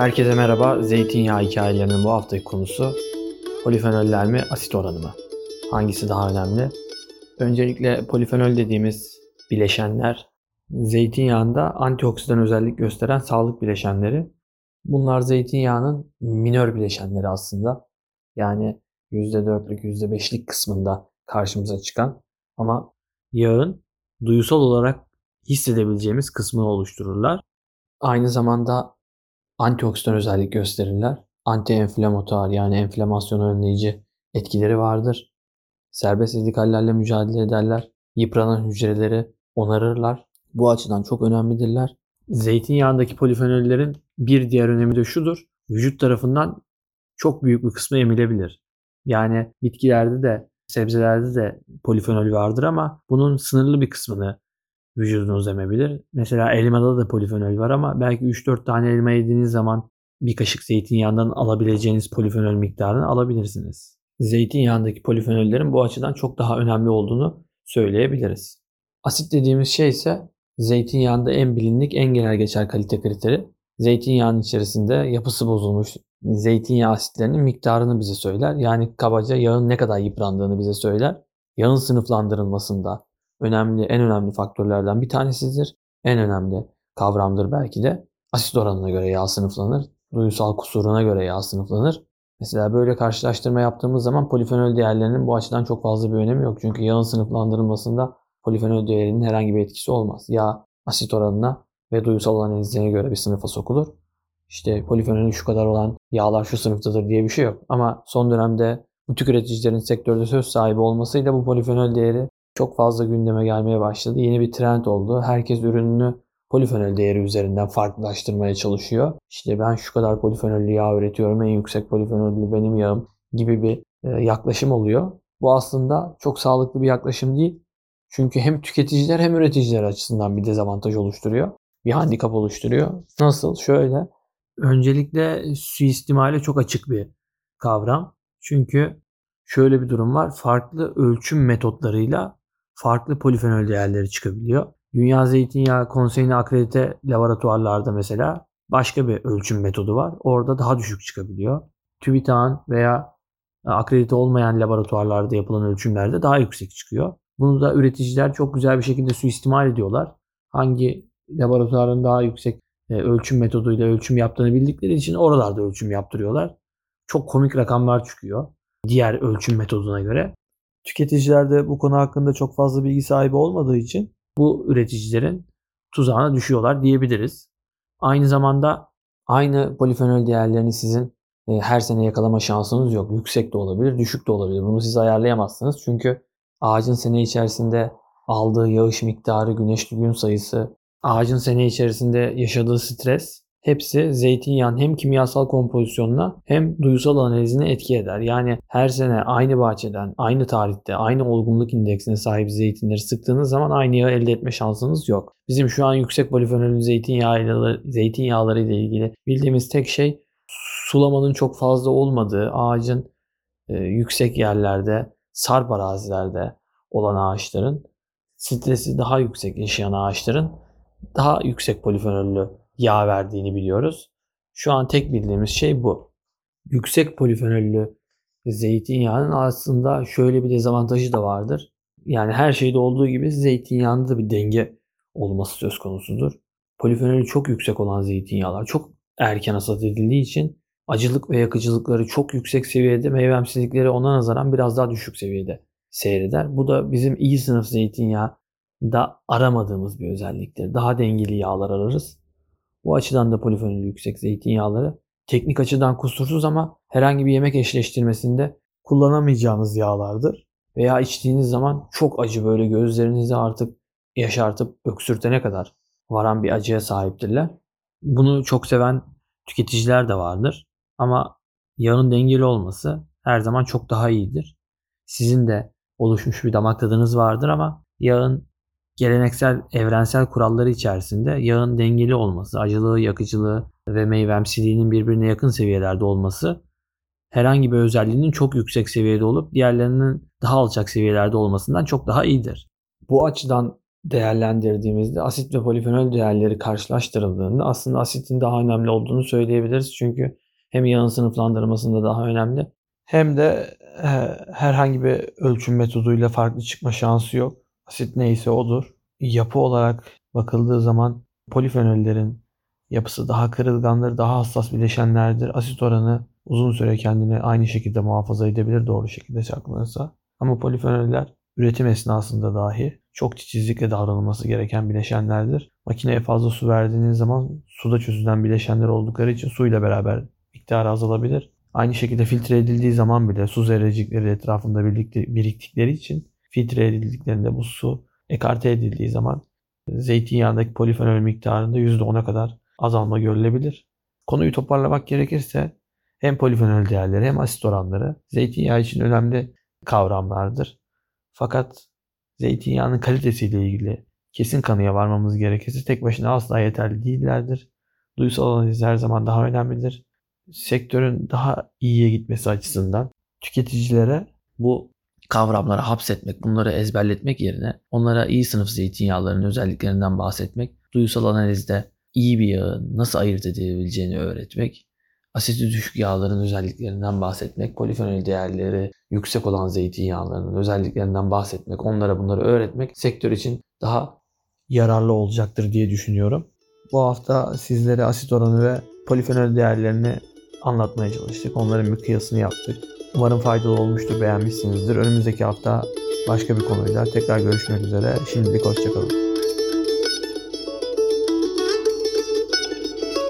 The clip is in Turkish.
Herkese merhaba. Zeytinyağı hikayelerinin bu haftaki konusu polifenoller mi, asit oranı mı? Hangisi daha önemli? Öncelikle polifenol dediğimiz bileşenler zeytinyağında antioksidan özellik gösteren sağlık bileşenleri. Bunlar zeytinyağının minör bileşenleri aslında. Yani %4'lük, %5'lik kısmında karşımıza çıkan ama yağın duyusal olarak hissedebileceğimiz kısmını oluştururlar. Aynı zamanda antioksidan özellik gösterirler. Anti-enflamatuar yani enflamasyon önleyici etkileri vardır. Serbest radikallerle mücadele ederler. Yıpranan hücreleri onarırlar. Bu açıdan çok önemlidirler. Zeytinyağındaki polifenollerin bir diğer önemi de şudur. Vücut tarafından çok büyük bir kısmı emilebilir. Yani bitkilerde de sebzelerde de polifenol vardır ama bunun sınırlı bir kısmını vücudunuz emebilir. Mesela elmada da polifenol var ama belki 3-4 tane elma yediğiniz zaman bir kaşık zeytinyağından alabileceğiniz polifenol miktarını alabilirsiniz. Zeytinyağındaki polifenollerin bu açıdan çok daha önemli olduğunu söyleyebiliriz. Asit dediğimiz şey ise zeytinyağında en bilindik, en genel geçer kalite kriteri. Zeytinyağının içerisinde yapısı bozulmuş zeytinyağı asitlerinin miktarını bize söyler. Yani kabaca yağın ne kadar yıprandığını bize söyler. Yağın sınıflandırılmasında önemli, en önemli faktörlerden bir tanesidir. En önemli kavramdır belki de. Asit oranına göre yağ sınıflanır. Duyusal kusuruna göre yağ sınıflanır. Mesela böyle karşılaştırma yaptığımız zaman polifenol değerlerinin bu açıdan çok fazla bir önemi yok. Çünkü yağın sınıflandırılmasında polifenol değerinin herhangi bir etkisi olmaz. Yağ asit oranına ve duyusal analizlerine göre bir sınıfa sokulur. İşte polifenolün şu kadar olan yağlar şu sınıftadır diye bir şey yok. Ama son dönemde bu tük üreticilerin sektörde söz sahibi olmasıyla bu polifenol değeri çok fazla gündeme gelmeye başladı. Yeni bir trend oldu. Herkes ürününü polifenol değeri üzerinden farklılaştırmaya çalışıyor. İşte ben şu kadar polifenollü yağ üretiyorum, en yüksek polifenollü benim yağım gibi bir e, yaklaşım oluyor. Bu aslında çok sağlıklı bir yaklaşım değil. Çünkü hem tüketiciler hem üreticiler açısından bir dezavantaj oluşturuyor. Bir handikap oluşturuyor. Nasıl? Şöyle. Öncelikle suistimale çok açık bir kavram. Çünkü şöyle bir durum var. Farklı ölçüm metotlarıyla farklı polifenol değerleri çıkabiliyor. Dünya Zeytinyağı Konseyi'ne akredite laboratuvarlarda mesela başka bir ölçüm metodu var. Orada daha düşük çıkabiliyor. TÜBİTAK'ın veya akredite olmayan laboratuvarlarda yapılan ölçümlerde daha yüksek çıkıyor. Bunu da üreticiler çok güzel bir şekilde suistimal ediyorlar. Hangi laboratuvarın daha yüksek e, ölçüm metoduyla ölçüm yaptığını bildikleri için oralarda ölçüm yaptırıyorlar. Çok komik rakamlar çıkıyor diğer ölçüm metoduna göre. Tüketiciler de bu konu hakkında çok fazla bilgi sahibi olmadığı için bu üreticilerin tuzağına düşüyorlar diyebiliriz. Aynı zamanda aynı polifenol değerlerini sizin e, her sene yakalama şansınız yok. Yüksek de olabilir, düşük de olabilir. Bunu siz ayarlayamazsınız. Çünkü ağacın sene içerisinde aldığı yağış miktarı, güneşli gün sayısı, ağacın sene içerisinde yaşadığı stres hepsi zeytinyağın hem kimyasal kompozisyonuna hem duysal analizine etki eder. Yani her sene aynı bahçeden, aynı tarihte, aynı olgunluk indeksine sahip zeytinleri sıktığınız zaman aynı yağı elde etme şansınız yok. Bizim şu an yüksek polifenolün zeytinyağları, zeytinyağları ile ilgili bildiğimiz tek şey sulamanın çok fazla olmadığı, ağacın e, yüksek yerlerde, sarp arazilerde olan ağaçların stresi daha yüksek yaşayan ağaçların daha yüksek polifenollü yağ verdiğini biliyoruz. Şu an tek bildiğimiz şey bu. Yüksek polifenollü zeytinyağının aslında şöyle bir dezavantajı da vardır. Yani her şeyde olduğu gibi zeytinyağında da bir denge olması söz konusudur. Polifenolü çok yüksek olan zeytinyağlar çok erken hasat edildiği için acılık ve yakıcılıkları çok yüksek seviyede, meyvemsizlikleri ona nazaran biraz daha düşük seviyede seyreder. Bu da bizim iyi sınıf zeytinyağı da aramadığımız bir özelliktir. Daha dengeli yağlar ararız. Bu açıdan da polifenol yüksek zeytinyağları teknik açıdan kusursuz ama herhangi bir yemek eşleştirmesinde kullanamayacağınız yağlardır. Veya içtiğiniz zaman çok acı böyle gözlerinizi artık yaşartıp öksürtene kadar varan bir acıya sahiptirler. Bunu çok seven tüketiciler de vardır. Ama yağın dengeli olması her zaman çok daha iyidir. Sizin de oluşmuş bir damak tadınız vardır ama yağın geleneksel evrensel kuralları içerisinde yağın dengeli olması, acılığı, yakıcılığı ve meyvemsiliğinin birbirine yakın seviyelerde olması herhangi bir özelliğinin çok yüksek seviyede olup diğerlerinin daha alçak seviyelerde olmasından çok daha iyidir. Bu açıdan değerlendirdiğimizde asit ve polifenol değerleri karşılaştırıldığında aslında asitin daha önemli olduğunu söyleyebiliriz. Çünkü hem yağın sınıflandırmasında daha önemli hem de herhangi bir ölçüm metoduyla farklı çıkma şansı yok. Asit neyse odur. Yapı olarak bakıldığı zaman polifenollerin yapısı daha kırılgandır, daha hassas bileşenlerdir. Asit oranı uzun süre kendini aynı şekilde muhafaza edebilir doğru şekilde saklanırsa. Ama polifenoller üretim esnasında dahi çok titizlikle davranılması gereken bileşenlerdir. Makineye fazla su verdiğiniz zaman suda çözülen bileşenler oldukları için suyla beraber miktarı azalabilir. Aynı şekilde filtre edildiği zaman bile su zerrecikleri etrafında biriktikleri için filtre edildiklerinde bu su ekarte edildiği zaman zeytinyağındaki polifenol miktarında %10'a kadar azalma görülebilir. Konuyu toparlamak gerekirse hem polifenol değerleri hem asit oranları zeytinyağı için önemli kavramlardır. Fakat zeytinyağının kalitesiyle ilgili kesin kanıya varmamız gerekirse tek başına asla yeterli değillerdir. Duysal analiz her zaman daha önemlidir. Sektörün daha iyiye gitmesi açısından tüketicilere bu kavramları hapsetmek, bunları ezberletmek yerine onlara iyi sınıf zeytinyağlarının özelliklerinden bahsetmek, duysal analizde iyi bir yağı nasıl ayırt edebileceğini öğretmek, asidi düşük yağların özelliklerinden bahsetmek, polifenol değerleri yüksek olan zeytinyağlarının özelliklerinden bahsetmek, onlara bunları öğretmek sektör için daha yararlı olacaktır diye düşünüyorum. Bu hafta sizlere asit oranı ve polifenol değerlerini anlatmaya çalıştık. Onların bir kıyasını yaptık. Umarım faydalı olmuştur, beğenmişsinizdir. Önümüzdeki hafta başka bir konuyla tekrar görüşmek üzere. Şimdilik hoşçakalın.